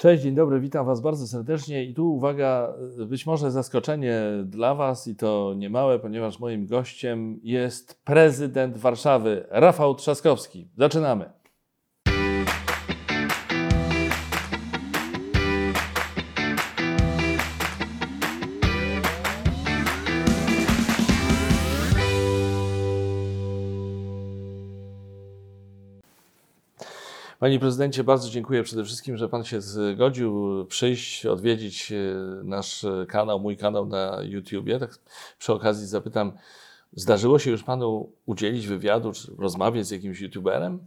Cześć, dzień dobry, witam Was bardzo serdecznie. I tu uwaga, być może zaskoczenie dla Was i to niemałe, ponieważ moim gościem jest prezydent Warszawy, Rafał Trzaskowski. Zaczynamy. Panie prezydencie, bardzo dziękuję przede wszystkim, że pan się zgodził przyjść, odwiedzić e, nasz kanał, mój kanał na YouTubie. Tak przy okazji zapytam, zdarzyło się już panu udzielić wywiadu, czy rozmawiać z jakimś YouTuberem?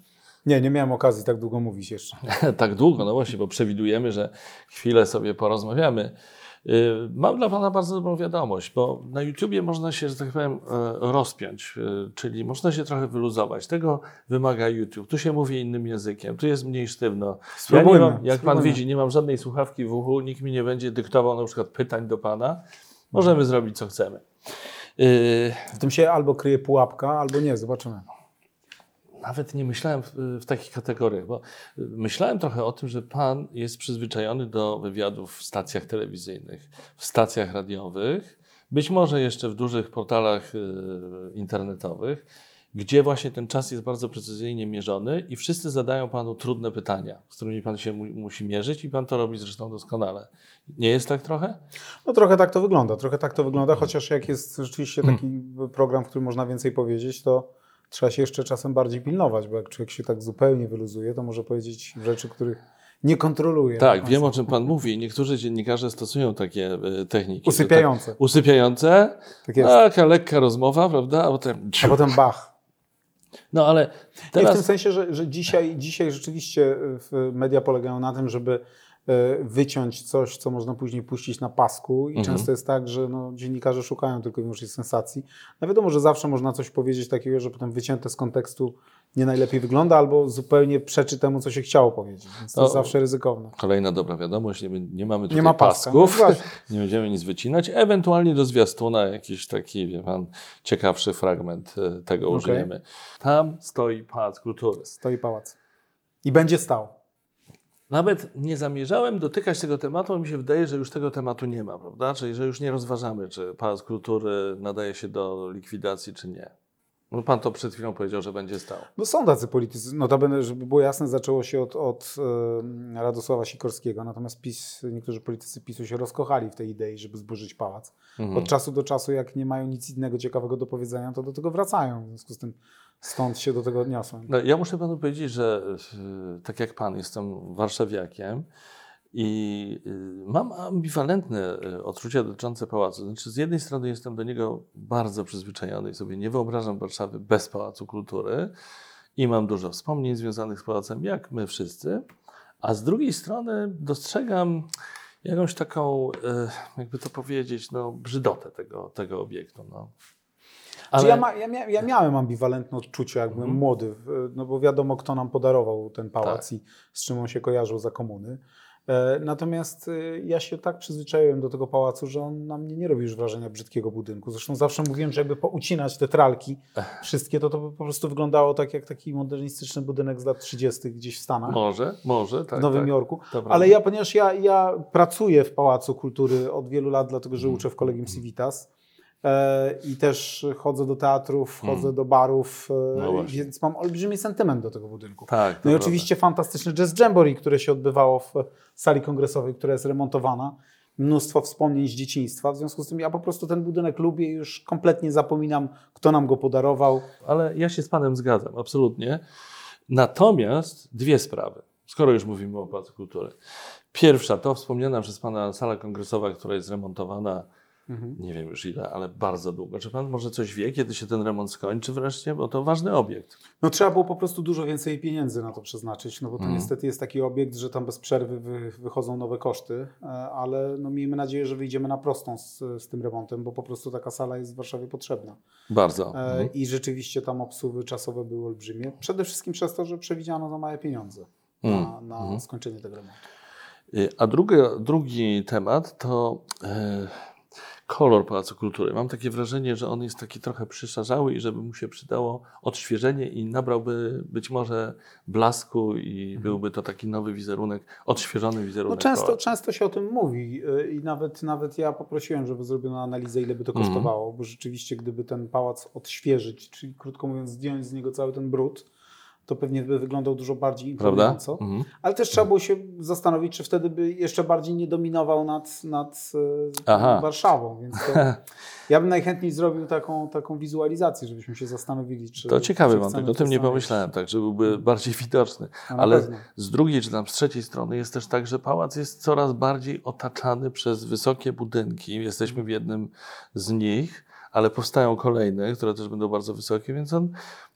Nie, nie miałem okazji tak długo mówić jeszcze. tak długo, no właśnie, bo przewidujemy, że chwilę sobie porozmawiamy. Y, mam dla Pana bardzo dobrą wiadomość, bo na YouTubie można się, że tak powiem, e, rozpiąć, y, czyli można się trochę wyluzować. Tego wymaga YouTube. Tu się mówi innym językiem, tu jest mniej sztywno. Ja nie mam, jak Pan widzi, nie mam żadnej słuchawki w uchu, nikt mi nie będzie dyktował na przykład pytań do Pana. Możemy zrobić, co chcemy. Y, w tym się albo kryje pułapka, albo nie, zobaczymy nawet nie myślałem w, w, takich kategoriach, bo myślałem trochę o tym, że pan jest przyzwyczajony do wywiadów w stacjach telewizyjnych, w stacjach radiowych, być może jeszcze w dużych portalach y, internetowych, gdzie właśnie ten czas jest bardzo precyzyjnie mierzony i wszyscy zadają panu trudne pytania, z którymi pan się mu, musi mierzyć i pan to robi zresztą doskonale. Nie jest tak trochę? No trochę tak to wygląda, trochę tak to wygląda, chociaż jak jest rzeczywiście taki program, w którym można więcej powiedzieć, to trzeba się jeszcze czasem bardziej pilnować, bo jak człowiek się tak zupełnie wyluzuje, to może powiedzieć rzeczy, których nie kontroluje. Tak, wiem o czym Pan mówi. Niektórzy dziennikarze stosują takie e, techniki. Usypiające. Tak, usypiające. Tak jest. Taka lekka rozmowa, prawda? A potem, A potem bach. No ale teraz... Nie, w tym sensie, że, że dzisiaj, dzisiaj rzeczywiście media polegają na tym, żeby E, wyciąć coś, co można później puścić na pasku i mhm. często jest tak, że no, dziennikarze szukają tylko i wyłącznie sensacji. No wiadomo, że zawsze można coś powiedzieć takiego, że potem wycięte z kontekstu nie najlepiej wygląda, albo zupełnie przeczy temu, co się chciało powiedzieć. Więc to no, jest zawsze ryzykowne. Kolejna dobra wiadomość, nie, nie mamy tutaj nie ma pasków, no nie będziemy nic wycinać, ewentualnie do zwiastuna jakiś taki, wie pan, ciekawszy fragment e, tego okay. użyjemy. Tam stoi Pałac Kultury. Stoi pałac. I będzie stał. Nawet nie zamierzałem dotykać tego tematu, mi się wydaje, że już tego tematu nie ma, prawda? Czyli, że już nie rozważamy, czy Pałac Kultury nadaje się do likwidacji, czy nie. No pan to przed chwilą powiedział, że będzie stał. No są tacy politycy. Notabene, żeby było jasne, zaczęło się od, od Radosława Sikorskiego, natomiast PiS, niektórzy politycy PiSu się rozkochali w tej idei, żeby zburzyć pałac. Mhm. Od czasu do czasu, jak nie mają nic innego ciekawego do powiedzenia, to do tego wracają. W związku z tym Stąd się do tego odniosłem. No, ja muszę panu powiedzieć, że e, tak jak pan, jestem warszawiakiem i e, mam ambiwalentne e, odczucia dotyczące pałacu. Znaczy, z jednej strony jestem do niego bardzo przyzwyczajony i sobie nie wyobrażam Warszawy bez Pałacu Kultury i mam dużo wspomnień związanych z pałacem, jak my wszyscy. A z drugiej strony dostrzegam jakąś taką, jakby to powiedzieć, no, brzydotę tego, tego obiektu. No. Ale... Ja, ma, ja, ja, miałem ambiwalentne odczucie, jak byłem mhm. młody, no bo wiadomo, kto nam podarował ten pałac tak. i z czym on się kojarzył za komuny. E, natomiast e, ja się tak przyzwyczaiłem do tego pałacu, że on na mnie nie robi już wrażenia brzydkiego budynku. Zresztą zawsze mówiłem, że jakby poucinać te tralki wszystkie, to to by po prostu wyglądało tak jak taki modernistyczny budynek z lat 30. gdzieś w Stanach. Może, może, tak. W Nowym tak. Jorku. Ale ja, ponieważ ja, ja pracuję w Pałacu Kultury od wielu lat, dlatego że uczę w Kolegium Civitas, i też chodzę do teatrów, chodzę hmm. do barów, e, no więc mam olbrzymi sentyment do tego budynku. Tak, no i oczywiście fantastyczny Jazz Jamboree, które się odbywało w sali kongresowej, która jest remontowana. Mnóstwo wspomnień z dzieciństwa, w związku z tym ja po prostu ten budynek lubię i już kompletnie zapominam, kto nam go podarował. Ale ja się z Panem zgadzam, absolutnie. Natomiast dwie sprawy, skoro już mówimy o Pałacu Kultury. Pierwsza to wspomniana przez Pana sala kongresowa, która jest remontowana Mhm. Nie wiem już ile, ale bardzo długo. Czy pan może coś wie, kiedy się ten remont skończy wreszcie? Bo to ważny obiekt. No trzeba było po prostu dużo więcej pieniędzy na to przeznaczyć, no bo to mhm. niestety jest taki obiekt, że tam bez przerwy wy, wychodzą nowe koszty, e, ale no miejmy nadzieję, że wyjdziemy na prostą z, z tym remontem, bo po prostu taka sala jest w Warszawie potrzebna. Bardzo. E, mhm. I rzeczywiście tam obsługi czasowe były olbrzymie. Przede wszystkim przez to, że przewidziano za małe pieniądze na, mhm. na mhm. skończenie tego remontu. Y, a drugi, drugi temat to... Yy kolor Pałacu Kultury. Mam takie wrażenie, że on jest taki trochę przyszarzały i żeby mu się przydało odświeżenie i nabrałby być może blasku i mhm. byłby to taki nowy wizerunek, odświeżony wizerunek. No często, często się o tym mówi y, i nawet, nawet ja poprosiłem, żeby zrobiono analizę, ile by to mhm. kosztowało, mm. bo rzeczywiście gdyby ten pałac odświeżyć, czyli krótko mówiąc zdjąć z niego cały ten brud, to pewnie by wyglądał dużo bardziej imponująco. Mhm. Ale też trzeba było się zastanowić, czy wtedy by jeszcze bardziej nie dominował nad, nad e, Warszawą. Więc to, ja bym najchętniej zrobił taką, taką wizualizację, żebyśmy się zastanowili, czy. To ciekawy wątek, o tym nie pomyślałem, tak, żeby byłby bardziej widoczny. No, Ale pewno. z drugiej czy tam z trzeciej strony jest też tak, że pałac jest coraz bardziej otaczany przez wysokie budynki. Jesteśmy w jednym z nich ale powstają kolejne, które też będą bardzo wysokie, więc on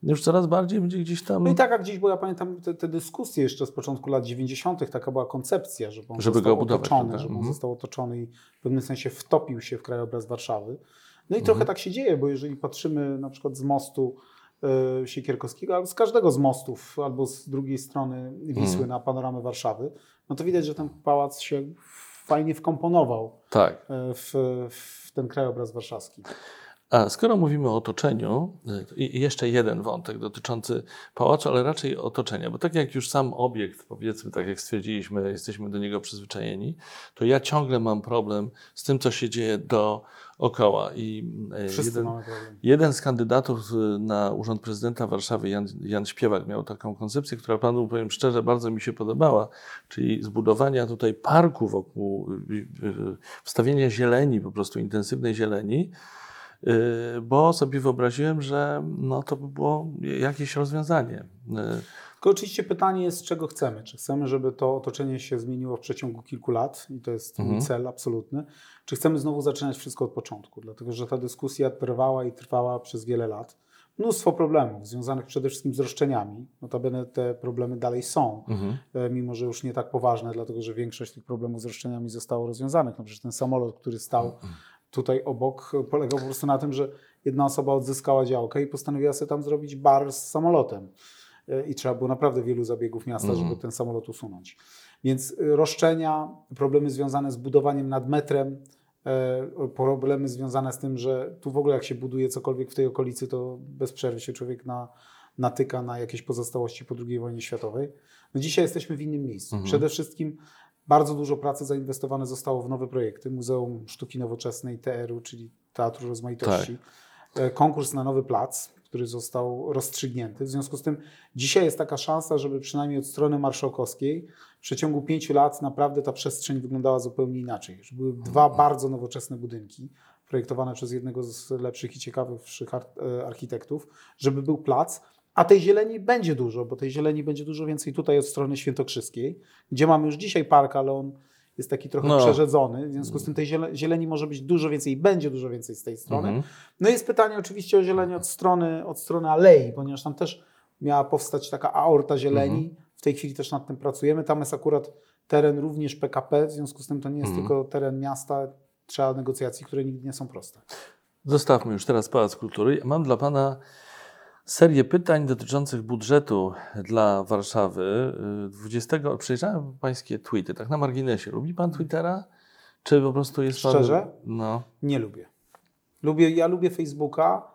już coraz bardziej będzie gdzieś tam. No i taka gdzieś, bo ja pamiętam te, te dyskusje jeszcze z początku lat 90., taka była koncepcja, żeby on żeby został go obudować, otoczony, żeby on mhm. został otoczony i w pewnym sensie wtopił się w krajobraz Warszawy. No i mhm. trochę tak się dzieje, bo jeżeli patrzymy na przykład z mostu y, Siekierkowskiego, albo z każdego z mostów, albo z drugiej strony Wisły mhm. na panoramę Warszawy, no to widać, że ten pałac się fajnie wkomponował tak. E, w, w ten krajobraz warszawski. A skoro mówimy o otoczeniu, y, i jeszcze jeden wątek dotyczący pałacu, ale raczej otoczenia, bo tak jak już sam obiekt, powiedzmy, tak jak stwierdziliśmy, jesteśmy do niego przyzwyczajeni, to ja ciągle mam problem z tym, co się dzieje dookoła. I y, jeden, jeden z kandydatów y, na urząd prezydenta Warszawy, Jan, Jan Śpiewak, miał taką koncepcję, która panu, powiem szczerze, bardzo mi się podobała, czyli zbudowania tutaj parku wokół, wstawienia zieleni, po prostu intensywnej zieleni, bo sobie wyobraziłem, że no, to by było jakieś rozwiązanie. Y, Tylko oczywiście pytanie jest, czego chcemy. Czy chcemy, żeby to otoczenie się zmieniło w przeciągu kilku lat i to jest mhm. mój cel absolutny, czy chcemy znowu zaczynać wszystko od początku? Dlatego, że ta dyskusja trwała i trwała przez wiele lat. Mnóstwo problemów związanych przede wszystkim z roszczeniami. Notabene te problemy dalej są, mhm. E, mimo że już nie tak poważne, dlatego że większość tych problemów z roszczeniami zostało rozwiązanych. No przecież ten samolot, który stał mhm tutaj obok polegał po prostu na tym, że jedna osoba odzyskała działkę i postanowiła sobie tam zrobić bar z samolotem. E, I trzeba było naprawdę wielu zabiegów miasta, mm. żeby ten samolot usunąć. Więc e, roszczenia, problemy związane z budowaniem nad metrem, e, problemy związane z tym, że tu w ogóle jak się buduje cokolwiek w tej okolicy, to bez przerwy się człowiek na, natyka na jakieś pozostałości po II wojnie światowej. No dzisiaj jesteśmy w innym miejscu. Mm. Przede wszystkim bardzo dużo pracy zainwestowane zostało w nowe projekty. Muzeum Sztuki Nowoczesnej TR-u, czyli Teatru Rozmaitości. Tak. E, konkurs na nowy plac, który został rozstrzygnięty. W związku z tym dzisiaj jest taka szansa, żeby przynajmniej od strony marszałkowskiej w przeciągu pięciu lat naprawdę ta przestrzeń wyglądała zupełnie inaczej. Były dwa mhm. bardzo nowoczesne budynki projektowane przez jednego z lepszych i ciekawszych e, architektów, żeby był plac, a tej zieleni będzie dużo, bo tej zieleni będzie dużo więcej tutaj od strony świętokrzyskiej, gdzie mamy już dzisiaj park, ale on jest taki trochę no. przerzedzony. W związku z tym tej zieleni może być dużo więcej i będzie dużo więcej z tej strony. Mhm. No i jest pytanie oczywiście o zieleni od strony, od strony alei, ponieważ tam też miała powstać taka aorta zieleni. Mhm. W tej chwili też nad tym pracujemy. Tam jest akurat teren również PKP, w związku z tym to nie jest mhm. tylko teren miasta. Trzeba negocjacji, które nigdy nie są proste. Zostawmy już teraz Pałac Kultury. Mam dla Pana serię pytań dotyczących budżetu dla Warszawy. 20, przejrzałem pańskie tweety, tak na marginesie. Lubi pan Twittera? Czy po prostu jest Szczerze? Pan... No. Nie lubię. lubię. Ja lubię Facebooka,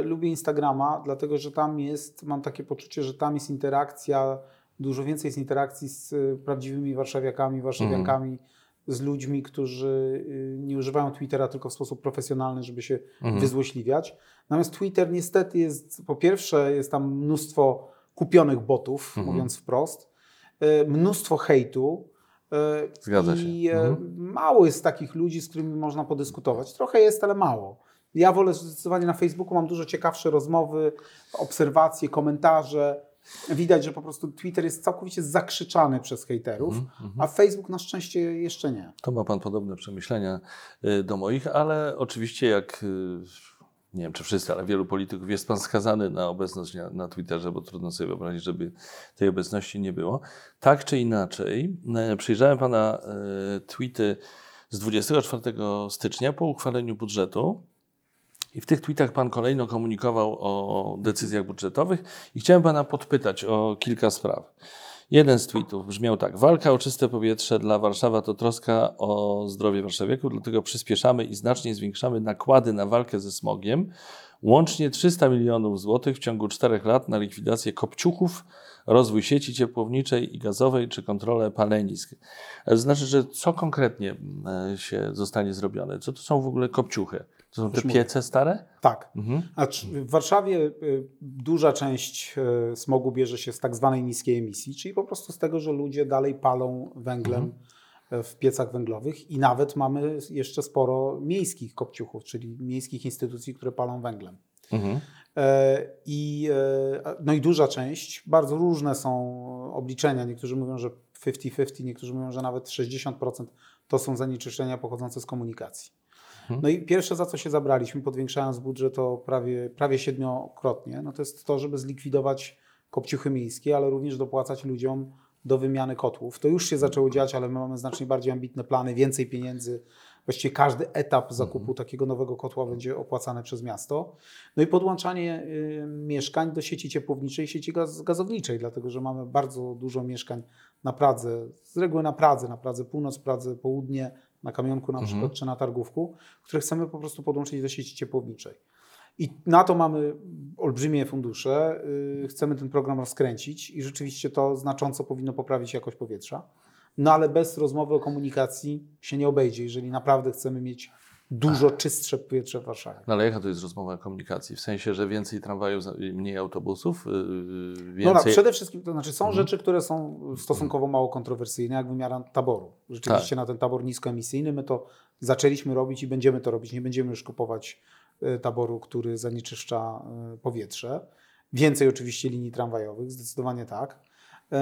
y, lubię Instagrama, dlatego że tam jest, mam takie poczucie, że tam jest interakcja, dużo więcej jest interakcji z y, prawdziwymi warszawiakami, warszawiankami. Mm z ludźmi, którzy y, nie używają Twittera tylko w sposób profesjonalny, żeby się mhm. wyzłośliwiać. Natomiast Twitter niestety jest, po pierwsze, jest tam mnóstwo kupionych botów, mhm. mówiąc wprost, y, mnóstwo hejtu. Y, Zgadza się. I mhm. mało jest takich ludzi, z którymi można podyskutować. Trochę jest, ale mało. Ja wolę zdecydowanie na Facebooku, mam dużo ciekawsze rozmowy, obserwacje, komentarze widać, że po prostu Twitter jest całkowicie zakrzyczany przez hejterów, mm a Facebook na szczęście jeszcze nie. To ma Pan podobne przemyślenia y, do moich, ale oczywiście jak y, nie wiem czy wszyscy, ale wielu polityków jest Pan skazany na obecność na Twitterze, bo trudno sobie wyobrazić, żeby tej obecności nie było. Tak czy inaczej, y, przyjrzałem Pana tweety z 24 stycznia po uchwaleniu budżetu i w tych tweetach Pan kolejno komunikował o decyzjach budżetowych i chciałem Pana podpytać o kilka spraw. Jeden z tweetów brzmiał tak. Walka o czyste powietrze dla Warszawa to troska o zdrowie warszawiaków, dlatego przyspieszamy i znacznie zwiększamy nakłady na walkę ze smogiem. Łącznie 300 milionów złotych w ciągu czterech lat na likwidację kopciuchów, rozwój sieci ciepłowniczej i gazowej czy kontrolę palenisk. To znaczy, że co konkretnie e, się zostanie zrobione? Co to są w ogóle kopciuchy? To są te piece stare? Tak. Mhm. A w Warszawie y, duża część y, smogu bierze się z tak zwanej niskiej emisji, czyli po prostu z tego, że ludzie dalej palą węglem mhm. w piecach węglowych i nawet mamy jeszcze sporo miejskich kopciuchów, czyli miejskich instytucji, które palą węglem. Mhm. E, I, e, no i duża część, bardzo różne są obliczenia. Niektórzy mówią, że 50-50, niektórzy mówią, że nawet 60% to są zanieczyszczenia pochodzące z komunikacji. Mhm. No i pierwsze, za co się zabraliśmy, podwiększając budżet to prawie, prawie siedmiokrotnie, no to jest to, żeby zlikwidować kopciuchy miejskie, ale również dopłacać ludziom do wymiany kotłów. To już się zaczęło dziać, ale my mamy znacznie bardziej ambitne plany, więcej pieniędzy. Właściwie każdy etap zakupu mhm. takiego nowego kotła będzie opłacany przez miasto. No i podłączanie y, mieszkań do sieci ciepłowniczej i sieci gaz, gazowniczej, dlatego że mamy bardzo dużo mieszkań na Pradze, z reguły na Pradze, na Pradze Północ, Pradze Południe, na kamionku na mhm. przykład, czy na targówku, które chcemy po prostu podłączyć do sieci ciepłowniczej. I na to mamy olbrzymie fundusze. Y, chcemy ten program rozkręcić i rzeczywiście to znacząco powinno poprawić jakość powietrza. No ale bez rozmowy o komunikacji się nie obejdzie, jeżeli naprawdę chcemy mieć dużo czystsze powietrze w Warszawie. No ale jaka to jest rozmowa komunikacji? W sensie, że więcej tramwajów, mniej autobusów? Więcej... No tak, przede wszystkim, to znaczy są mhm. rzeczy, które są stosunkowo mało kontrowersyjne, jak wymiara taboru. Rzeczywiście tak. na ten tabor niskoemisyjny my to zaczęliśmy robić i będziemy to robić. Nie będziemy już kupować e, taboru, który zanieczyszcza e, powietrze. Więcej oczywiście linii tramwajowych, zdecydowanie tak.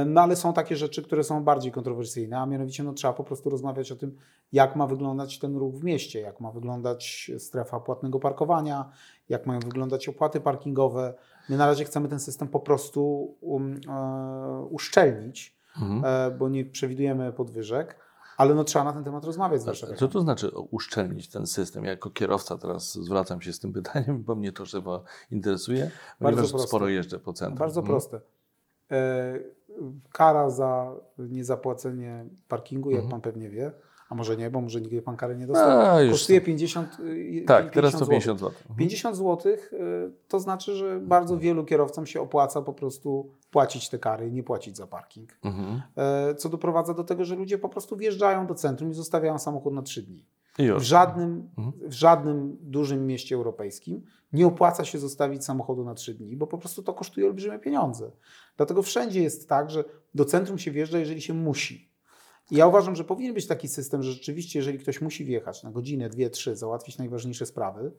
No ale są takie rzeczy, które są bardziej kontrowersyjne, a mianowicie no, trzeba po prostu rozmawiać o tym, jak ma wyglądać ten ruch w mieście, jak ma wyglądać strefa płatnego parkowania, jak mają wyglądać opłaty parkingowe. My na razie chcemy ten system po prostu um, e, uszczelnić, mhm. e, bo nie przewidujemy podwyżek. Ale no, trzeba na ten temat rozmawiać z. Co to znaczy uszczelnić ten system? Ja jako kierowca teraz zwracam się z tym pytaniem, bo mnie to chyba interesuje, Bardzo proste. sporo jeżdżę po centrum. Bardzo mhm. proste. E, kara za niezapłacenie parkingu, jak mhm. pan pewnie wie, a może nie, bo może nigdy pan kary nie dostał, kosztuje 50 y, Tak, 50 teraz to 50 zł. 50 zł to znaczy, że bardzo wielu kierowcom się opłaca po prostu płacić te kary i nie płacić za parking. Mhm. E, co doprowadza do tego, że ludzie po prostu wjeżdżają do centrum i zostawiają samochód na 3 dni. W żadnym, mhm. w żadnym dużym mieście europejskim nie opłaca się zostawić samochodu na trzy dni, bo po prostu to kosztuje olbrzymie pieniądze. Dlatego wszędzie jest tak, że do centrum się wjeżdża, jeżeli się musi. I ja uważam, że powinien być taki system, że rzeczywiście, jeżeli ktoś musi wjechać na godzinę, dwie, trzy, załatwić najważniejsze sprawy,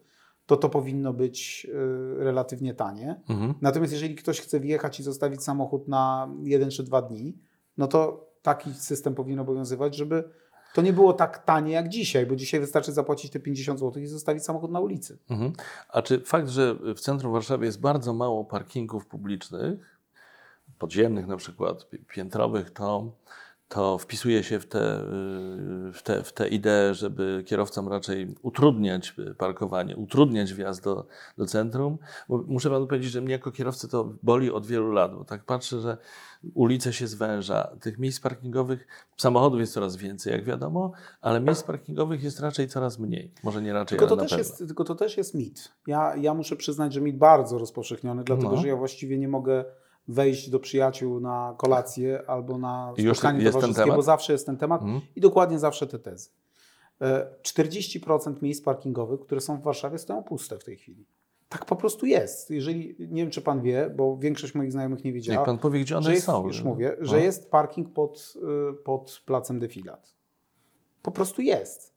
to to powinno być y, relatywnie tanie. Mhm. Natomiast jeżeli ktoś chce wjechać i zostawić samochód na jeden czy dwa dni, no to taki system powinien obowiązywać, żeby to nie było tak tanie jak dzisiaj, bo dzisiaj wystarczy zapłacić te 50 zł i zostawić samochód na ulicy. Mhm. A czy fakt, że w centrum Warszawy jest bardzo mało parkingów publicznych, podziemnych na przykład, piętrowych, to to wpisuje się w tę w te, w te ideę, żeby kierowcom raczej utrudniać parkowanie, utrudniać wjazd do, do centrum. Bo muszę panu powiedzieć, że mnie jako kierowcy to boli od wielu lat, bo tak patrzę, że ulice się zwęża, tych miejsc parkingowych, samochodów jest coraz więcej, jak wiadomo, ale miejsc parkingowych jest raczej coraz mniej. Może nie raczej, tylko to, też jest, tylko to też jest mit. Ja, ja muszę przyznać, że mit bardzo rozpowszechniony, dlatego no. że ja właściwie nie mogę wejść do przyjaciół na kolację albo na spotkanie towarzyskie, bo zawsze jest ten temat mhm. i dokładnie zawsze te tezy. 40% e, miejsc parkingowych, które są w Warszawie, stoją puste w tej chwili. Tak po prostu jest. Jeżeli, nie wiem, czy pan wie, bo większość moich znajomych nie wiedziała. Jak pan powie, gdzie one jest, są. Już mówię, że no. jest parking pod, y, pod placem defilat. Po prostu jest.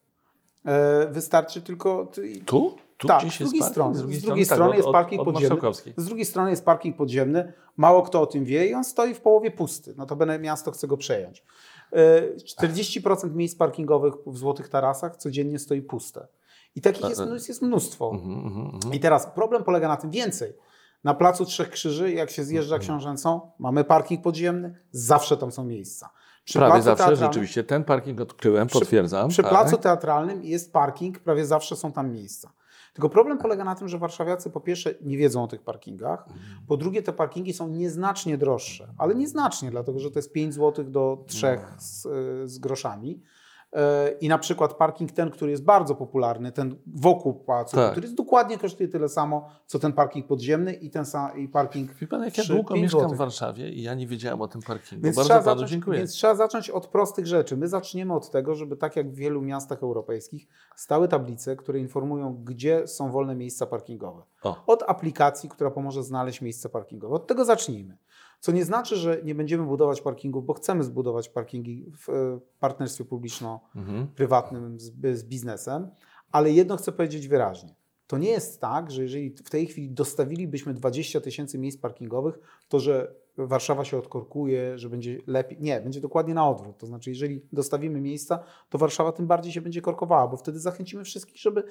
E, wystarczy tylko... Tu? Tu tak, z drugiej strony. Z drugiej, z drugiej strony, tak, jest parking od, podziemny. Z drugiej strony jest parking podziemny. Mało kto o tym wie i on stoi w połowie pusty. No to będę miasto chce go przejąć. 40% e, miejsc parkingowych w Złotych Tarasach codziennie stoi puste. I takich jest, jest mnóstwo. Mhm, mhm, mhm. I teraz problem polega na tym więcej. Na Placu Trzech Krzyży, jak się zjeżdża książęcą, mamy parking podziemny, zawsze tam są miejsca. Przy prawie zawsze rzeczywiście ten parking odkryłem, potwierdzam. Przy, przy tak. placu teatralnym jest parking, prawie zawsze są tam miejsca. Tylko problem polega na tym, że warszawiacy po pierwsze nie wiedzą o tych parkingach, po drugie te parkingi są nieznacznie droższe, ale nieznacznie, dlatego że to jest 5 zł do 3 z, z groszami. I na przykład parking ten, który jest bardzo popularny, ten wokół pałacu, tak. który jest dokładnie kosztuje tyle samo, co ten parking podziemny i ten sam i parking. Wie pan, jak ja długo mieszkam złotych. w Warszawie i ja nie wiedziałem o tym parkingu. Więc bardzo panu zacząć, dziękuję. Więc trzeba zacząć od prostych rzeczy. My zaczniemy od tego, żeby tak jak w wielu miastach europejskich stały tablice, które informują, gdzie są wolne miejsca parkingowe. O. Od aplikacji, która pomoże znaleźć miejsce parkingowe. Od tego zacznijmy. Co nie znaczy, że nie będziemy budować parkingów, bo chcemy zbudować parkingi w e, partnerstwie publiczno-prywatnym mhm. z, z biznesem, ale jedno chcę powiedzieć wyraźnie. To nie jest tak, że jeżeli w tej chwili dostawilibyśmy 20 tysięcy miejsc parkingowych, to że Warszawa się odkorkuje, że będzie lepiej. Nie, będzie dokładnie na odwrót. To znaczy, jeżeli dostawimy miejsca, to Warszawa tym bardziej się będzie korkowała, bo wtedy zachęcimy wszystkich, żeby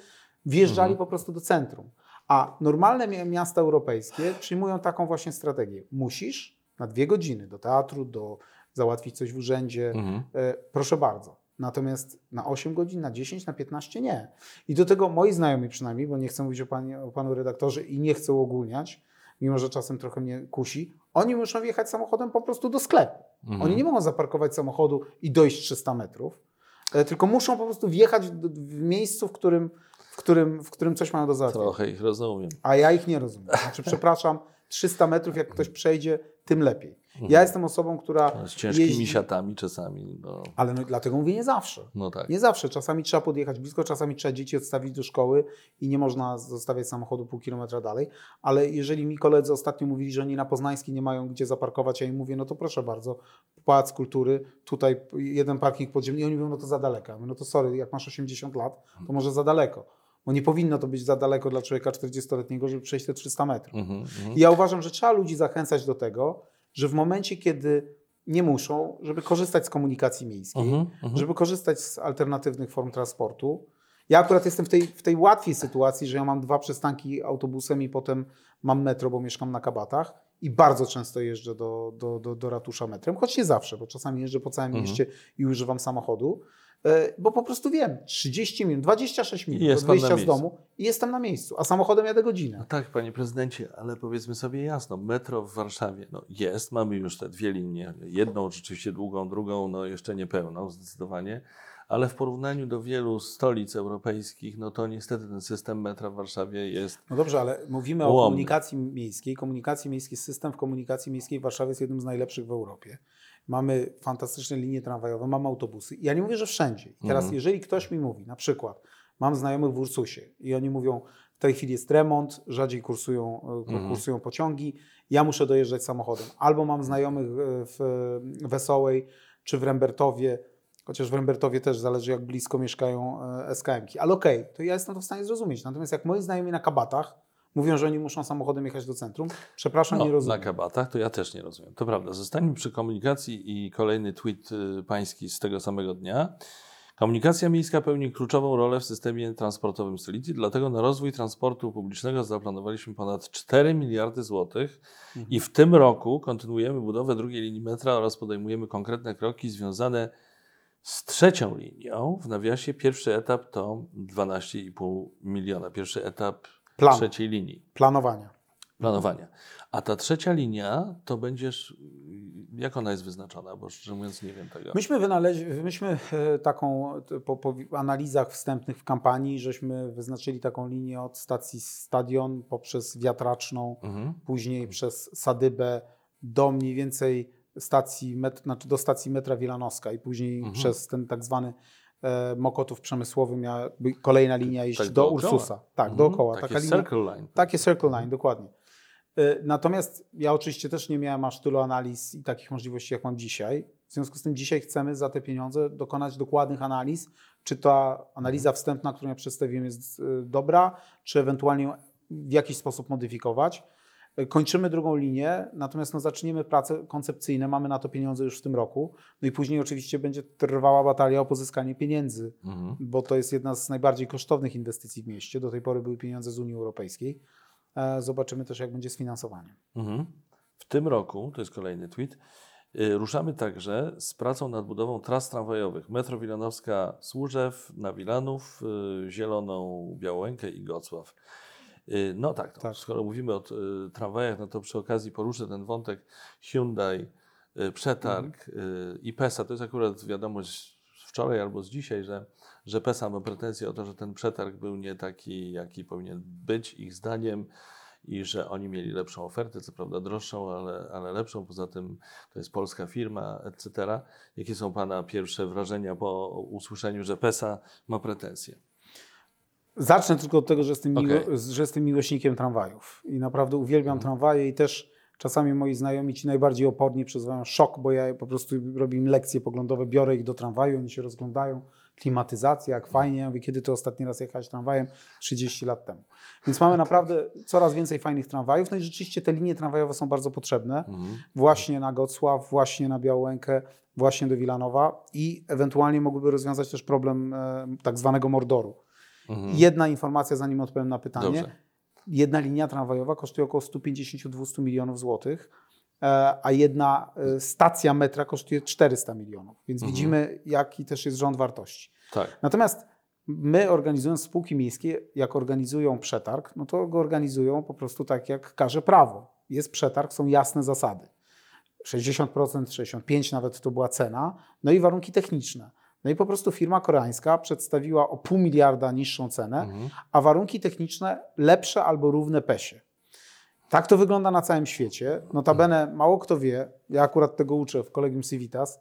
wjeżdżali mhm. po prostu do centrum. A normalne miasta europejskie przyjmują taką właśnie strategię. Musisz, na dwie godziny do teatru, do załatwić coś w urzędzie, mhm. E, proszę bardzo. Natomiast na 8 godzin, na 10, na 15 nie. I do tego moi znajomi przynajmniej, bo nie chcę mówić o, pani, o panu redaktorze i nie chcę ogólniać, mimo że czasem trochę mnie kusi, oni muszą wjechać samochodem po prostu do sklepu. Mhm. Oni nie mogą zaparkować samochodu i dojść 300 metrów, e, tylko muszą po prostu wjechać w miejscu, w którym, w którym, w którym coś mają do załatwienia. Trochę ich rozumiem. A ja ich nie rozumiem. Znaczy, przepraszam, 300 metrów, jak ktoś przejdzie, tym lepiej. Mhm. Ja jestem osobą, która. Z ciężkimi jeździ... siatami czasami. No. Ale no, dlatego mówię nie zawsze. No tak. Nie zawsze. Czasami trzeba podjechać blisko, czasami trzeba dzieci odstawić do szkoły i nie można zostawiać samochodu pół kilometra dalej. Ale jeżeli mi koledzy ostatnio mówili, że oni na Poznańskiej nie mają gdzie zaparkować, ja im mówię, no to proszę bardzo, Pałac Kultury, tutaj jeden parking podziemny i oni mówią, no to za daleko. mówię, no to sorry, jak masz 80 lat, to może za daleko bo nie powinno to być za daleko dla człowieka 40-letniego, żeby przejść te 300 metrów. Mm -hmm. I ja uważam, że trzeba ludzi zachęcać do tego, że w momencie, kiedy nie muszą, żeby korzystać z komunikacji miejskiej, -hmm. żeby korzystać z alternatywnych form transportu. Ja akurat jestem w tej, w tej łatwiej sytuacji, że ja mam dwa przystanki autobusem i potem mam metro, bo mieszkam na Kabatach i bardzo często jeżdżę do, do, do, do ratusza metrem, choć nie zawsze, bo czasami jeżdżę po całym mieście i używam samochodu. E, bo po prostu wiem, 30 minut, 26 minut jest do wyjścia z domu i jestem na miejscu, a samochodem jadę godzinę. No tak, panie prezydencie, ale powiedzmy sobie jasno, metro w Warszawie no jest, mamy już te dwie linie, jedną rzeczywiście długą, drugą no jeszcze niepełną zdecydowanie, ale w porównaniu do wielu stolic europejskich, no to niestety ten system metra w Warszawie jest. No dobrze, ale mówimy ułomny. o komunikacji miejskiej. Komunikacji miejskiej, system w komunikacji miejskiej w Warszawie jest jednym z najlepszych w Europie mamy fantastyczne linie tramwajowe, mamy autobusy. Ja nie mówię, że wszędzie. I teraz, mhm. jeżeli ktoś mi mówi, na przykład, mam znajomych w Ursusie i oni mówią, w tej chwili jest remont, rzadziej kursują, e, mhm. kursują pociągi, ja muszę dojeżdżać samochodem. Albo mam znajomych e, w Wesołej czy w Rembertowie, chociaż w Rembertowie też zależy, jak blisko mieszkają e, SKM-ki. Ale okej, okay, to ja jestem to w stanie zrozumieć. Natomiast jak moi znajomi na kabatach, Mówią, że oni muszą samochodem jechać do centrum. Przepraszam, no, nie rozumiem. Na kabatach to ja też nie rozumiem. To prawda. Zostańmy przy komunikacji i kolejny tweet y, pański z tego samego dnia. Komunikacja miejska pełni kluczową rolę w systemie transportowym stolicy, dlatego na rozwój transportu publicznego zaplanowaliśmy ponad 4 miliardy złotych mhm. i w tym roku kontynuujemy budowę drugiej linii metra oraz podejmujemy konkretne kroki związane z trzecią linią. W nawiasie pierwszy etap to 12,5 miliona. Pierwszy etap Plan. trzeciej linii. Planowania. Planowania. A ta trzecia linia to będziesz, jak ona jest wyznaczona, bo szczerze mówiąc nie wiem tego. Myśmy wynaleźli, myśmy e, taką, po, po, analizach wstępnych w kampanii, żeśmy wyznaczyli taką linię od stacji Stadion poprzez Wiatraczną, mhm. później przez Sadybę do mniej więcej stacji, met, znaczy do stacji metra Wilanowska i później mhm. przez ten tak zwany Mokotów Przemysłowy miała kolejna linia iść tak do dookoła. Ursusa. Tak, mhm. dookoła. Takie Taka circle linia, line. Takie circle line, dokładnie. E, natomiast ja oczywiście też nie miałem aż tylu analiz i takich możliwości, jak mam dzisiaj. W związku z tym dzisiaj chcemy za te pieniądze dokonać dokładnych analiz, czy ta analiza wstępna, którą ja przedstawiłem jest e, dobra, czy ewentualnie w jakiś sposób modyfikować. Kończymy drugą linię, natomiast no, zaczniemy prace koncepcyjne, mamy na to pieniądze już w tym roku. No i później oczywiście będzie trwała batalia o pozyskanie pieniędzy, mhm. bo to jest jedna z najbardziej kosztownych inwestycji w mieście. Do tej pory były pieniądze z Unii Europejskiej. E, zobaczymy też, jak będzie z finansowaniem. Mhm. W tym roku, to jest kolejny tweet, Y, ruszamy także z pracą nad budową tras tramwajowych. Metro Wilanowska Służew na Wilanów, y, Zieloną Białękę i Gocław. Y, no tak, no, tak. skoro mówimy o tramwajach, no to przy okazji poruszę ten wątek Hyundai, przetarg mhm. i PESA. To jest akurat wiadomość wczoraj albo z dzisiaj, że, że PESA ma pretensje o to, że ten przetarg był nie taki, jaki powinien być ich zdaniem i że oni mieli lepszą ofertę, co prawda droższą, ale, ale lepszą. Poza tym to jest polska firma, etc. Jakie są Pana pierwsze wrażenia po usłyszeniu, że PESA ma pretensje? Zacznę tylko od tego, że jestem, okay. miło, że jestem miłośnikiem tramwajów i naprawdę uwielbiam hmm. tramwaje i też czasami moi znajomi, ci najbardziej oporni, przeżywają szok, bo ja po prostu robię im lekcje poglądowe, biorę ich do tramwaju, oni się rozglądają, klimatyzacja, jak fajnie. Ja mówię, kiedy to ostatni raz jechałeś tramwajem? 30 lat temu. Więc mamy naprawdę coraz więcej fajnych tramwajów. No i rzeczywiście te linie tramwajowe są bardzo potrzebne. Mhm. Właśnie na Gocław, właśnie na Białękę, właśnie do Wilanowa i ewentualnie mogłyby rozwiązać też problem e, tak zwanego mordoru. Mhm. Jedna informacja, zanim odpowiem na pytanie. Dobrze. Jedna linia tramwajowa kosztuje około 150-200 milionów złotych E, a jedna e, stacja metra kosztuje 400 milionów. Więc mhm. widzimy, jaki też jest rząd wartości. Tak. Natomiast my organizując spółki miejskie, jak organizują przetarg, no to go organizują po prostu tak, jak każe prawo. Jest przetarg, są jasne zasady. 60%, 65% nawet to była cena, no i warunki techniczne. No i po prostu firma koreańska przedstawiła o pół miliarda niższą cenę, mhm. a warunki techniczne lepsze albo równe PESie. Tak to wygląda na całym świecie. Notabene mało kto wie, ja akurat tego uczę w Kolegium Civitas,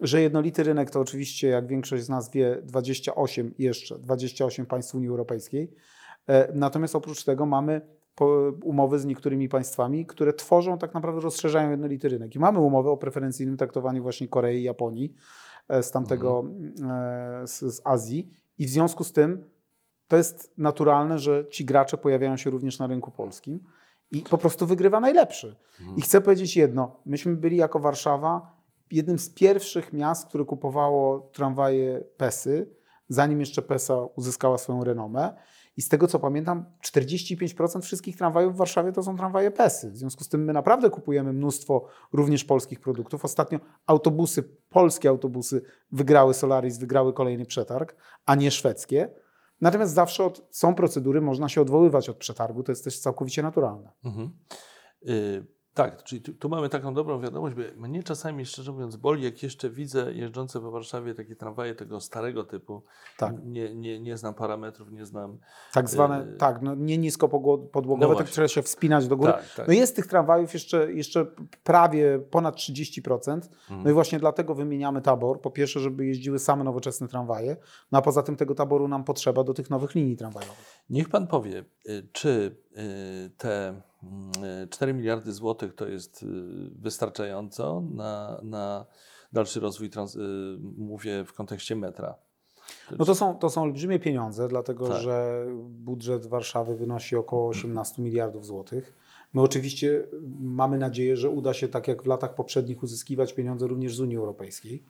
że jednolity rynek to oczywiście, jak większość z nas wie, 28 jeszcze, 28 państw Unii Europejskiej. E, natomiast oprócz tego mamy umowy z niektórymi państwami, które tworzą, tak naprawdę rozszerzają jednolity rynek. I mamy umowy o preferencyjnym traktowaniu właśnie Korei i Japonii z tamtego, mhm. E, z, z Azji. I w związku z tym to jest naturalne, że ci gracze pojawiają się również na rynku polskim i po prostu wygrywa najlepszy. I chcę powiedzieć jedno, myśmy byli jako Warszawa jednym z pierwszych miast, które kupowało tramwaje PESy, zanim jeszcze PESA uzyskała swoją renomę. I z tego co pamiętam, 45% wszystkich tramwajów w Warszawie to są tramwaje PESy. W związku z tym my naprawdę kupujemy mnóstwo również polskich produktów. Ostatnio autobusy, polskie autobusy wygrały Solaris, wygrały kolejny przetarg, a nie szwedzkie. Natomiast zawsze od, są procedury, można się odwoływać od przetargu, to jest też całkowicie naturalne. Mhm. Y tak, czyli tu, tu, mamy taką dobrą wiadomość, bo mnie czasami, szczerze mówiąc, boli, jak jeszcze widzę jeżdżące po Warszawie takie tramwaje tego starego typu. Tak. Nie, nie, nie znam parametrów, nie znam. Tak zwane, y tak, no nie nisko podłogowe, no tak trzeba się wspinać do góry. Tak, tak. No jest tych tramwajów jeszcze, jeszcze prawie ponad 30%. Mhm. No i właśnie dlatego wymieniamy tabor. Po pierwsze, żeby jeździły same nowoczesne tramwaje, no a poza tym tego taboru nam potrzeba do tych nowych linii tramwajowych. Niech pan powie, y, czy y, te 4 mm, miliardy złotych to jest y, wystarczająco na, na dalszy rozwój, trans, y, mówię w kontekście metra. No to są, to są olbrzymie pieniądze, dlatego tak. że budżet Warszawy wynosi około 18 miliardów złotych. My oczywiście mamy nadzieję, że uda się, tak jak w latach poprzednich, uzyskiwać pieniądze również z Unii Europejskiej.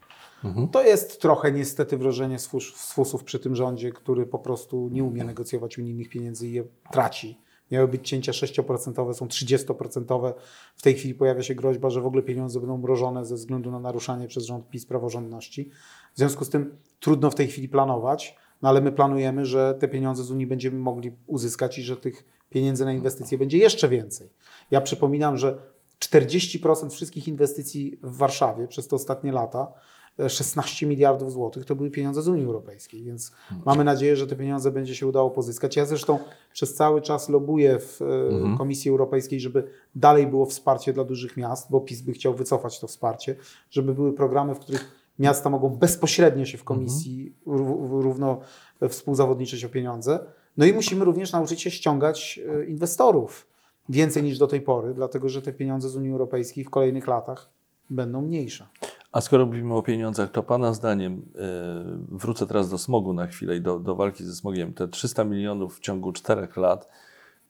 Mhm. To jest trochę niestety wrażenie z fusów przy tym rządzie, który po prostu nie umie negocjować unijnych pieniędzy i je traci. Miały być cięcia 6%, są 30%. W tej chwili pojawia się groźba, że w ogóle pieniądze będą mrożone ze względu na naruszanie przez rząd PiS praworządności. W związku z tym trudno w tej chwili planować, no ale my planujemy, że te pieniądze z Unii będziemy mogli uzyskać i że tych pieniędzy na inwestycje będzie jeszcze więcej. Ja przypominam, że 40% wszystkich inwestycji w Warszawie przez te ostatnie lata 16 miliardów złotych to były pieniądze z Unii Europejskiej, więc mamy nadzieję, że te pieniądze będzie się udało pozyskać. Ja zresztą przez cały czas lobuję w e, mhm. Komisji Europejskiej, żeby dalej było wsparcie dla dużych miast, bo PiS by chciał wycofać to wsparcie, żeby były programy, w których miasta mogą bezpośrednio się w komisji mhm. równo współzawodniczyć o pieniądze. No i musimy również nauczyć się ściągać e, inwestorów więcej niż do tej pory, dlatego że te pieniądze z Unii Europejskiej w kolejnych latach będą mniejsze. A skoro mówimy o pieniądzach, to Pana zdaniem, yy, wrócę teraz do smogu na chwilę i do, do walki ze smogiem, te 300 milionów w ciągu czterech lat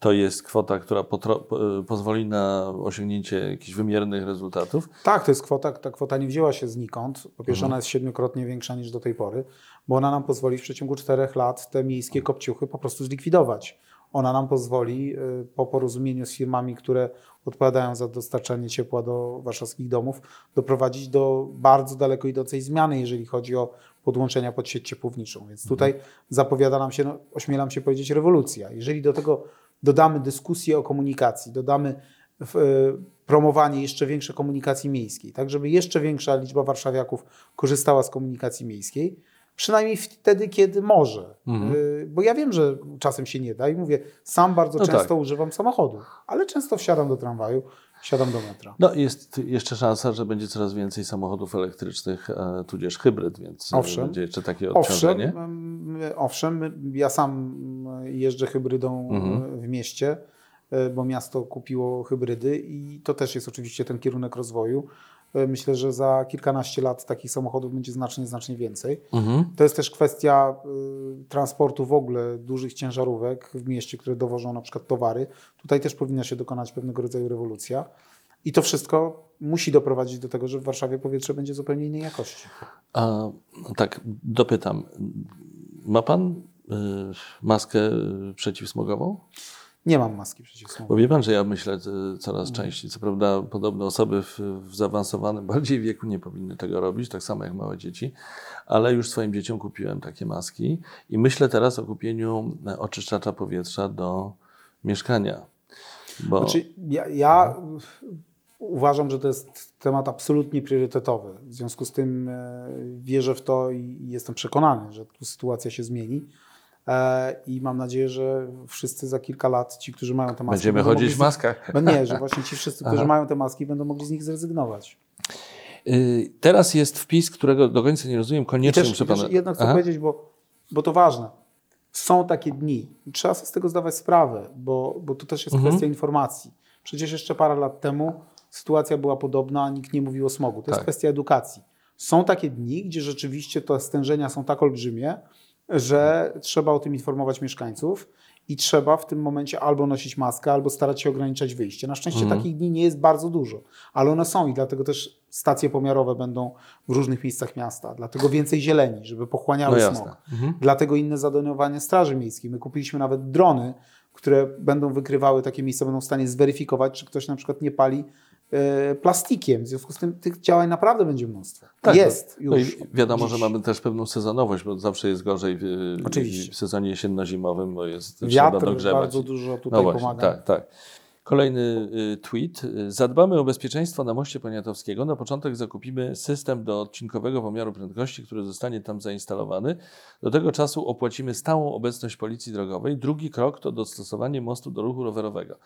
to jest kwota, która po, pozwoli na osiągnięcie jakichś wymiernych rezultatów? Tak, to jest kwota, ta kwota nie wzięła się znikąd. Po pierwsze, mhm. ona jest siedmiokrotnie większa niż do tej pory, bo ona nam pozwoli w przeciągu czterech lat te miejskie kopciuchy po prostu zlikwidować. Ona nam pozwoli po porozumieniu z firmami, które odpowiadają za dostarczanie ciepła do warszawskich domów, doprowadzić do bardzo daleko idącej zmiany, jeżeli chodzi o podłączenia pod sieć ciepłowniczą. Więc mhm. tutaj zapowiada nam się, no, ośmielam się powiedzieć, rewolucja. Jeżeli do tego dodamy dyskusję o komunikacji, dodamy w, e, promowanie jeszcze większej komunikacji miejskiej, tak żeby jeszcze większa liczba warszawiaków korzystała z komunikacji miejskiej, przynajmniej wtedy, kiedy może. Mhm. E, bo ja wiem, że czasem się nie da i mówię, sam bardzo no często tak. używam samochodu, ale często wsiadam do tramwaju, Siadam do metra. No jest jeszcze szansa, że będzie coraz więcej samochodów elektrycznych, e, tudzież hybryd, więc e, owszem. będzie jeszcze takie odciążenie. Owszem, owszem, ja sam jeżdżę hybrydą mhm. w mieście, e, bo miasto kupiło hybrydy i to też jest oczywiście ten kierunek rozwoju. Myślę, że za kilkanaście lat takich samochodów będzie znacznie, znacznie więcej. Mhm. To jest też kwestia y, transportu w ogóle dużych ciężarówek w mieście, które dowożą na przykład towary. Tutaj też powinna się dokonać pewnego rodzaju rewolucja. I to wszystko musi doprowadzić do tego, że w Warszawie powietrze będzie zupełnie innej jakości. A, tak, dopytam. Ma pan y, maskę przeciwsmogową? Nie mam maski przeciwsmogowej. Bo wie pan, że ja myślę coraz częściej, co prawda podobne osoby w, w zaawansowanym bardziej wieku nie powinny tego robić, tak samo jak małe dzieci, ale już swoim dzieciom kupiłem takie maski i myślę teraz o kupieniu e, oczyszczacza powietrza do mieszkania. Bo... Znaczy, ja, ja uważam, że to jest temat absolutnie priorytetowy. W związku z tym e, wierzę w to i jestem przekonany, że tu sytuacja się zmieni. E, i mam nadzieję, że wszyscy za kilka lat, ci, którzy mają te maski... Będziemy chodzić w maskach. No nie, że właśnie ci wszyscy, którzy mają te maski, będą mogli z nich zrezygnować. Y, teraz jest wpis, którego do końca nie rozumiem, koniecznie muszę pana... Jednak chcę Aha. powiedzieć, bo, bo to ważne. Są takie dni. Trzeba sobie z tego zdawać sprawę, bo, bo to też jest mhm. kwestia informacji. Przecież jeszcze parę lat temu sytuacja była podobna, nikt nie mówił o smogu. To tak. jest kwestia edukacji. Są takie dni, gdzie rzeczywiście te stężenia są tak olbrzymie, że trzeba o tym informować mieszkańców i trzeba w tym momencie albo nosić maskę, albo starać się ograniczać wyjście. Na szczęście mhm. takich dni nie jest bardzo dużo, ale one są i dlatego też stacje pomiarowe będą w różnych miejscach miasta, dlatego więcej zieleni, żeby pochłaniały no smog. Mhm. Dlatego inne zadanie Straży Miejskiej. My kupiliśmy nawet drony, które będą wykrywały takie miejsca, będą w stanie zweryfikować, czy ktoś na przykład nie pali plastikiem. W związku z tym tych działań naprawdę będzie mnóstwo. Tak, jest no, już. No wiadomo, dziś. że mamy też pewną sezonowość, bo zawsze jest gorzej w, w sezonie jesienno-zimowym, bo jest Wiatr trzeba dogrzewać. bardzo dużo tutaj no właśnie, pomaga. Tak, tak. Kolejny y, tweet. Zadbamy o bezpieczeństwo na moście Poniatowskiego. Na początek zakupimy system do odcinkowego pomiaru prędkości, który zostanie tam zainstalowany. Do tego czasu opłacimy stałą obecność Policji Drogowej. Drugi krok to dostosowanie mostu do ruchu rowerowego.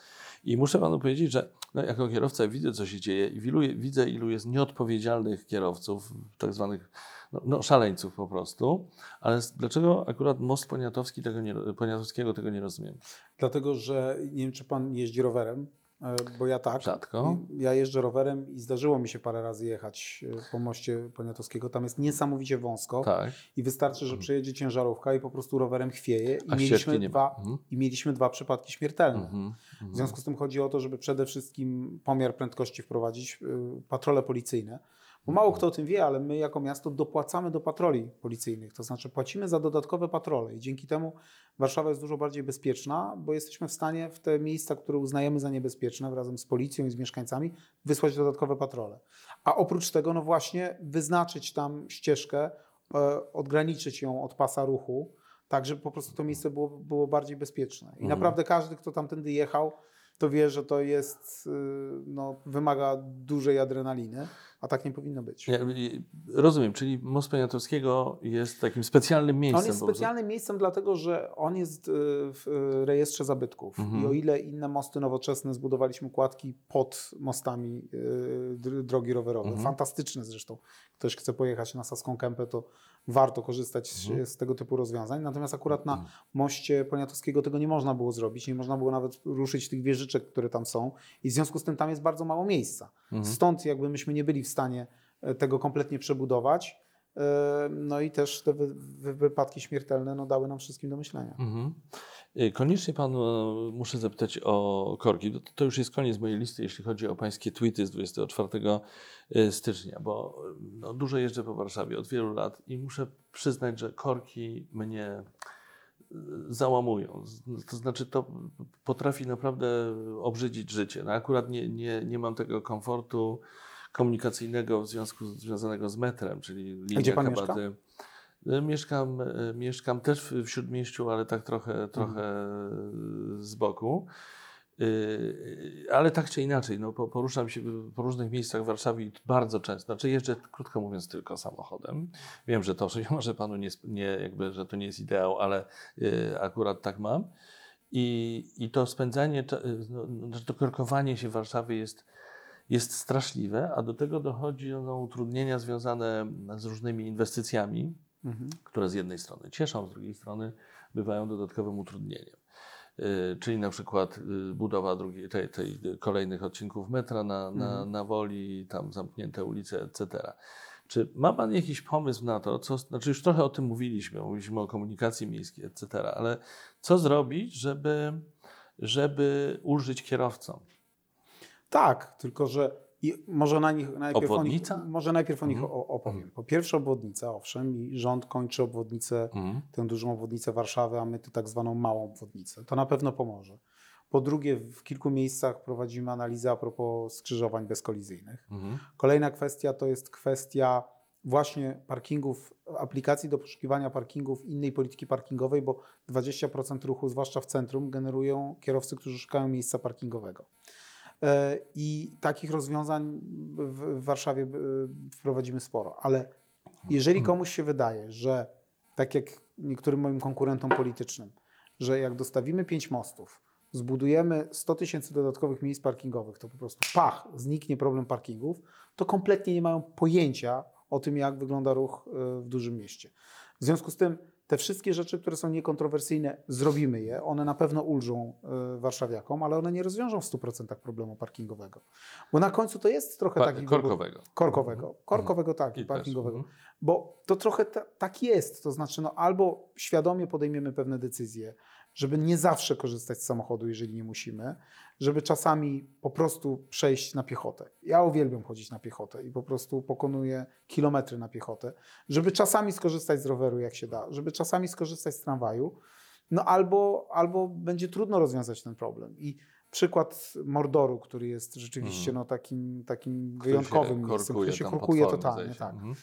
I muszę panu powiedzieć, że no, jako kierowca widzę, co się dzieje i widzę, ilu jest nieodpowiedzialnych kierowców, tak zwanych no, no, szaleńców po prostu. Ale dlaczego akurat most Poniatowski tego nie, Poniatowskiego tego nie rozumiem? Dlatego, że nie wiem, czy pan jeździ rowerem. E, bo ja tak. Rzadko. Ja jeżdżę rowerem i zdarzyło mi się parę razy jechać e, po moście Poniatowskiego. Tam jest niesamowicie wąsko. Tak. I wystarczy, że mhm. przejedzie ciężarówka i po prostu rowerem chwieje. I, mieliśmy dwa, mhm. I mieliśmy dwa przypadki śmiertelne. Mhm. Mhm. W związku z tym chodzi o to, żeby przede wszystkim pomiar prędkości wprowadzić, e, patrole policyjne. Bo mało kto o tym wie, ale my jako miasto dopłacamy do patroli policyjnych, to znaczy płacimy za dodatkowe patrole i dzięki temu Warszawa jest dużo bardziej bezpieczna, bo jesteśmy w stanie w te miejsca, które uznajemy za niebezpieczne, razem z policją i z mieszkańcami, wysłać dodatkowe patrole. A oprócz tego, no właśnie, wyznaczyć tam ścieżkę, e, odgraniczyć ją od pasa ruchu, tak żeby po prostu to miejsce było, było bardziej bezpieczne. I mhm. naprawdę każdy, kto tamtędy jechał, to wie, że to jest, y, no, wymaga dużej adrenaliny. A tak nie powinno być. Ja, rozumiem, czyli Most Poniatowskiego jest takim specjalnym miejscem. On jest specjalnym miejscem, dlatego że on jest y, w y, rejestrze zabytków. Mhm. I o ile inne mosty nowoczesne zbudowaliśmy kładki pod mostami y, drogi rowerowe, mhm. fantastyczne zresztą. Ktoś chce pojechać na Saską Kępę, to warto korzystać mhm. z tego typu rozwiązań. Natomiast akurat na mhm. moście Poniatowskiego tego nie można było zrobić. Nie można było nawet ruszyć tych wieżyczek, które tam są. I w związku z tym tam jest bardzo mało miejsca. Mhm. Stąd jakby myśmy nie byli w stanie e, tego kompletnie przebudować. E, no i też te wypadki śmiertelne no, dały nam wszystkim do myślenia. Mhm. E, koniecznie Pan muszę zapytać o korki. To już jest koniec mojej listy, jeśli chodzi o Pańskie tweety z 24 stycznia, bo no, dużo jeżdżę po Warszawie od wielu lat i muszę przyznać, że korki mnie załamują. To znaczy, to potrafi naprawdę obrzydzić życie. No akurat nie, nie, nie mam tego komfortu komunikacyjnego w związku związanego z metrem, czyli linia Gdzie pan Kabaty. Mieszka? E, mieszkam, e, mieszkam też w śródmieściu, ale tak trochę, trochę mhm. z boku. Yy, ale tak czy inaczej, no, poruszam się po różnych miejscach w Warszawie bardzo często. Znaczy jeżdżę, krótko mówiąc, tylko samochodem. Wiem, że to że może panu nie, nie, jakby, że to nie jest ideał, ale akurat tak mam. I, i to spędzanie, no, no, to korkowanie się w Warszawie jest, jest straszliwe, a do tego dochodzi no, utrudnienia związane z różnymi inwestycjami, mhm. które z jednej strony cieszą, z drugiej strony bywają dodatkowym utrudnieniem. Y, czyli na przykład y, budowa drugiej, tej, tej kolejnych odcinków metra na, na, mhm. na Woli, tam zamknięte ulice, etc. Czy ma Pan jakiś pomysł na to, co, znaczy już trochę o tym mówiliśmy, mówiliśmy o komunikacji miejskiej, etc., ale co zrobić, żeby, żeby ulżyć kierowcom? Tak, tylko że i może na nich najpierw obwodnica? O nich, może najpierw o nich mhm. opowiem. Po pierwsze obwodnica, owszem, i rząd kończy obwodnicę, mhm. tę dużą obwodnicę Warszawy, a my tu tak zwaną małą obwodnicę. To na pewno pomoże. Po drugie, w kilku miejscach prowadzimy analizę a propos skrzyżowań bezkolizyjnych. Mhm. Kolejna kwestia to jest kwestia właśnie parkingów, aplikacji do poszukiwania parkingów, innej polityki parkingowej, bo 20% ruchu, zwłaszcza w centrum, generują kierowcy, którzy szukają miejsca parkingowego. E, I takich rozwiązań w Warszawie e, wprowadzimy sporo. Ale jeżeli mhm. komuś się wydaje, że tak jak niektórym moim konkurentom politycznym, że jak dostawimy pięć mostów, zbudujemy 100 tysięcy dodatkowych miejsc parkingowych, to po prostu pach, zniknie problem parkingów, to kompletnie nie mają pojęcia o tym, jak wygląda ruch e, w dużym mieście. W związku z tym te wszystkie rzeczy, które są niekontrowersyjne, zrobimy je. One na pewno ulżą y, warszawiakom, ale one nie rozwiążą w 100% problemu parkingowego. Bo na końcu to jest trochę pa, taki... Korkowego. Korkowego. Mhm. Korkowego, tak, I parkingowego. Też. Mhm. Bo to trochę ta, tak jest. To znaczy, no, albo świadomie podejmiemy pewne decyzje, żeby nie zawsze korzystać z samochodu, jeżeli nie musimy, żeby czasami po prostu przejść na piechotę. Ja uwielbiam chodzić na piechotę i po prostu pokonuję kilometry na piechotę, żeby czasami skorzystać z roweru, jak się da, żeby czasami skorzystać z tramwaju, no albo, albo będzie trudno rozwiązać ten problem. I przykład Mordoru, który jest rzeczywiście mhm. no, takim, takim wyjątkowym miejscem, który się korkuje totalnie. Tak. Mhm.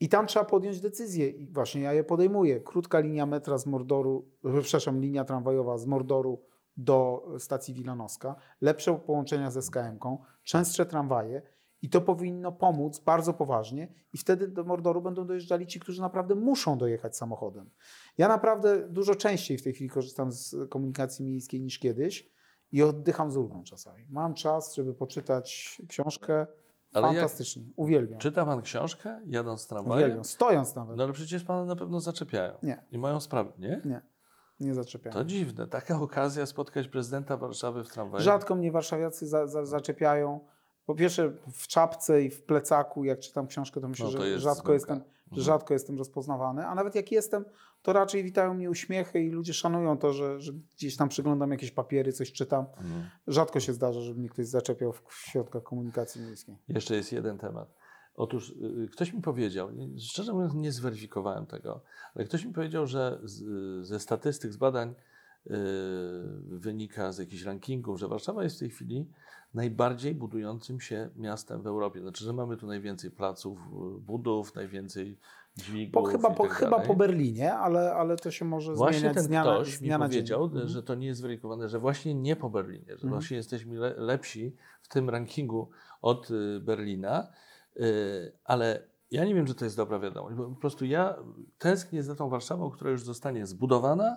I tam trzeba podjąć decyzję i właśnie ja je podejmuję. Krótka linia metra z Mordoru, przepraszam, linia tramwajowa z Mordoru do stacji Wilanowska, lepsze połączenia ze SKM-ką, częstsze tramwaje i to powinno pomóc bardzo poważnie i wtedy do Mordoru będą dojeżdżali ci, którzy naprawdę muszą dojechać samochodem. Ja naprawdę dużo częściej w tej chwili korzystam z komunikacji miejskiej niż kiedyś i oddycham z ulgą czasami. Mam czas, żeby poczytać książkę, ale Fantastycznie, uwielbiam. Czyta pan książkę, jadąc tramwajem? Uwielbiam, stojąc nawet. No ale przecież pana na pewno zaczepiają. Nie. I mają sprawę, nie? Nie, nie zaczepiają. To dziwne, taka okazja spotkać prezydenta Warszawy w tramwaju. Rzadko mnie warszawiacy za, za, zaczepiają. Po pierwsze w czapce i w plecaku, jak czytam książkę, to myślę, no to że rzadko jestem, mhm. rzadko jestem rozpoznawany, a nawet jak jestem, to raczej witają mnie uśmiechy i ludzie szanują to, że, że gdzieś tam przyglądam jakieś papiery, coś czytam. Mhm. Rzadko się zdarza, żeby mnie ktoś zaczepiał w środkach komunikacji miejskiej. Jeszcze jest jeden temat. Otóż y, ktoś mi powiedział, szczerze mówiąc nie zweryfikowałem tego, ale ktoś mi powiedział, że z, ze statystyk, z badań yy, wynika z jakichś rankingów, że Warszawa jest w tej chwili najbardziej budującym się miastem w Europie. Znaczy, że mamy tu najwięcej placów budów, najwięcej dźwigów po, chyba, po, tak chyba po Berlinie, ale, ale to się może właśnie zmieniać ten z dnia ktoś mi powiedział, mhm. że to nie jest zweryfikowane, że właśnie nie po Berlinie, że mhm. właśnie jesteśmy le, lepsi w tym rankingu od y, Berlina, y, ale ja nie wiem, czy to jest dobra wiadomość, bo po prostu ja tęsknię za tą Warszawą, która już zostanie zbudowana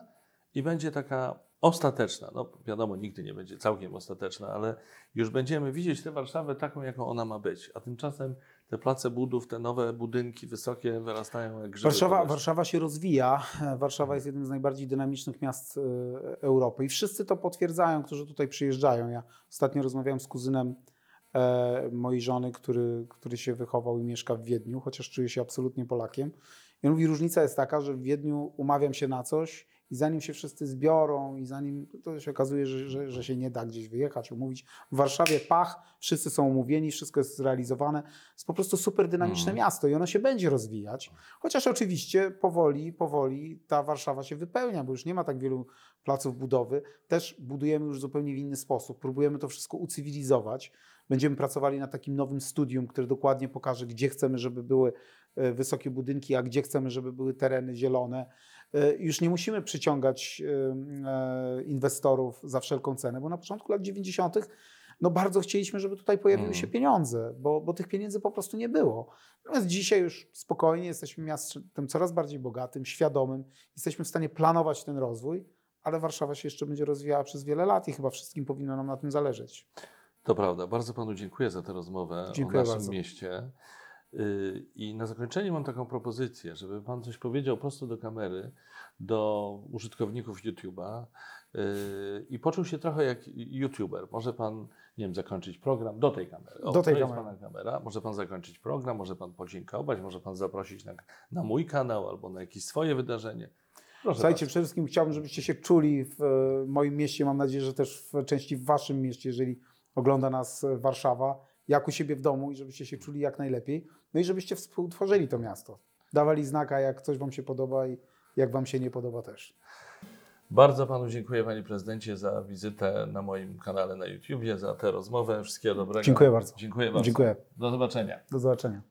i będzie taka ostateczna. No wiadomo, nigdy nie będzie całkiem ostateczna, ale już będziemy widzieć tę Warszawę taką, jaką ona ma być. A tymczasem te place budów, te nowe budynki wysokie wyrastają jak grzyby. Warszawa, Warszawa się rozwija. Warszawa jest jednym z najbardziej dynamicznych miast e, Europy i wszyscy to potwierdzają, którzy tutaj przyjeżdżają. Ja ostatnio rozmawiałem z kuzynem e, mojej żony, który, który się wychował i mieszka w Wiedniu, chociaż czuje się absolutnie Polakiem. I on mówi, różnica jest taka, że w Wiedniu umawiam się na coś i zanim się wszyscy zbiorą i zanim to się okazuje, że, że, że się nie da gdzieś wyjechać, umówić. W Warszawie pach, wszyscy są umówieni, wszystko jest zrealizowane. Jest po prostu super dynamiczne Mhm. miasto i ono się będzie rozwijać. Chociaż oczywiście powoli, powoli ta Warszawa się wypełnia, bo już nie ma tak wielu placów budowy. Też budujemy już zupełnie w inny sposób. Próbujemy to wszystko ucywilizować. Będziemy pracowali nad takim nowym studium, które dokładnie pokaże, gdzie chcemy, żeby były e, wysokie budynki, a gdzie chcemy, żeby były tereny zielone. E, Już nie musimy przyciągać e, e, inwestorów za wszelką cenę, bo na początku lat 90. no bardzo chcieliśmy, żeby tutaj pojawiły Mm. się pieniądze, bo, bo tych pieniędzy po prostu nie było. Natomiast dzisiaj już spokojnie jesteśmy miastem coraz bardziej bogatym, świadomym, jesteśmy w stanie planować ten rozwój, ale Warszawa się jeszcze będzie rozwijała przez wiele lat i chyba wszystkim powinno nam na tym zależeć. To prawda. Bardzo panu dziękuję za tę rozmowę Dziękuję o naszym bardzo. mieście. Y, I na zakończenie mam taką propozycję, żeby pan coś powiedział prosto do kamery, do użytkowników YouTube'a y, i poczuł się trochę jak YouTuber. Może pan, nie wiem, zakończyć program do tej kamery. O, Do tej to jest kamery. pana kamera. Może pan zakończyć program, może pan podziękować, może pan zaprosić na, na mój kanał albo na jakieś swoje wydarzenie. Proszę Słuchajcie, bardzo. przede wszystkim chciałbym, żebyście się czuli w e, moim mieście. Mam nadzieję, że też w części w waszym mieście, jeżeli ogląda nas e, Warszawa, jak u siebie w domu i żebyście się czuli jak najlepiej. No i żebyście współtworzyli to miasto. Dawali znaka, jak coś wam się podoba i jak wam się nie podoba też. Bardzo panu dziękuję, panie prezydencie, za wizytę na moim kanale na YouTubie, za tę rozmowę. Wszystkiego dobrego. Dziękuję bardzo. Dziękuję bardzo. Dziękuję. Do zobaczenia. Do zobaczenia.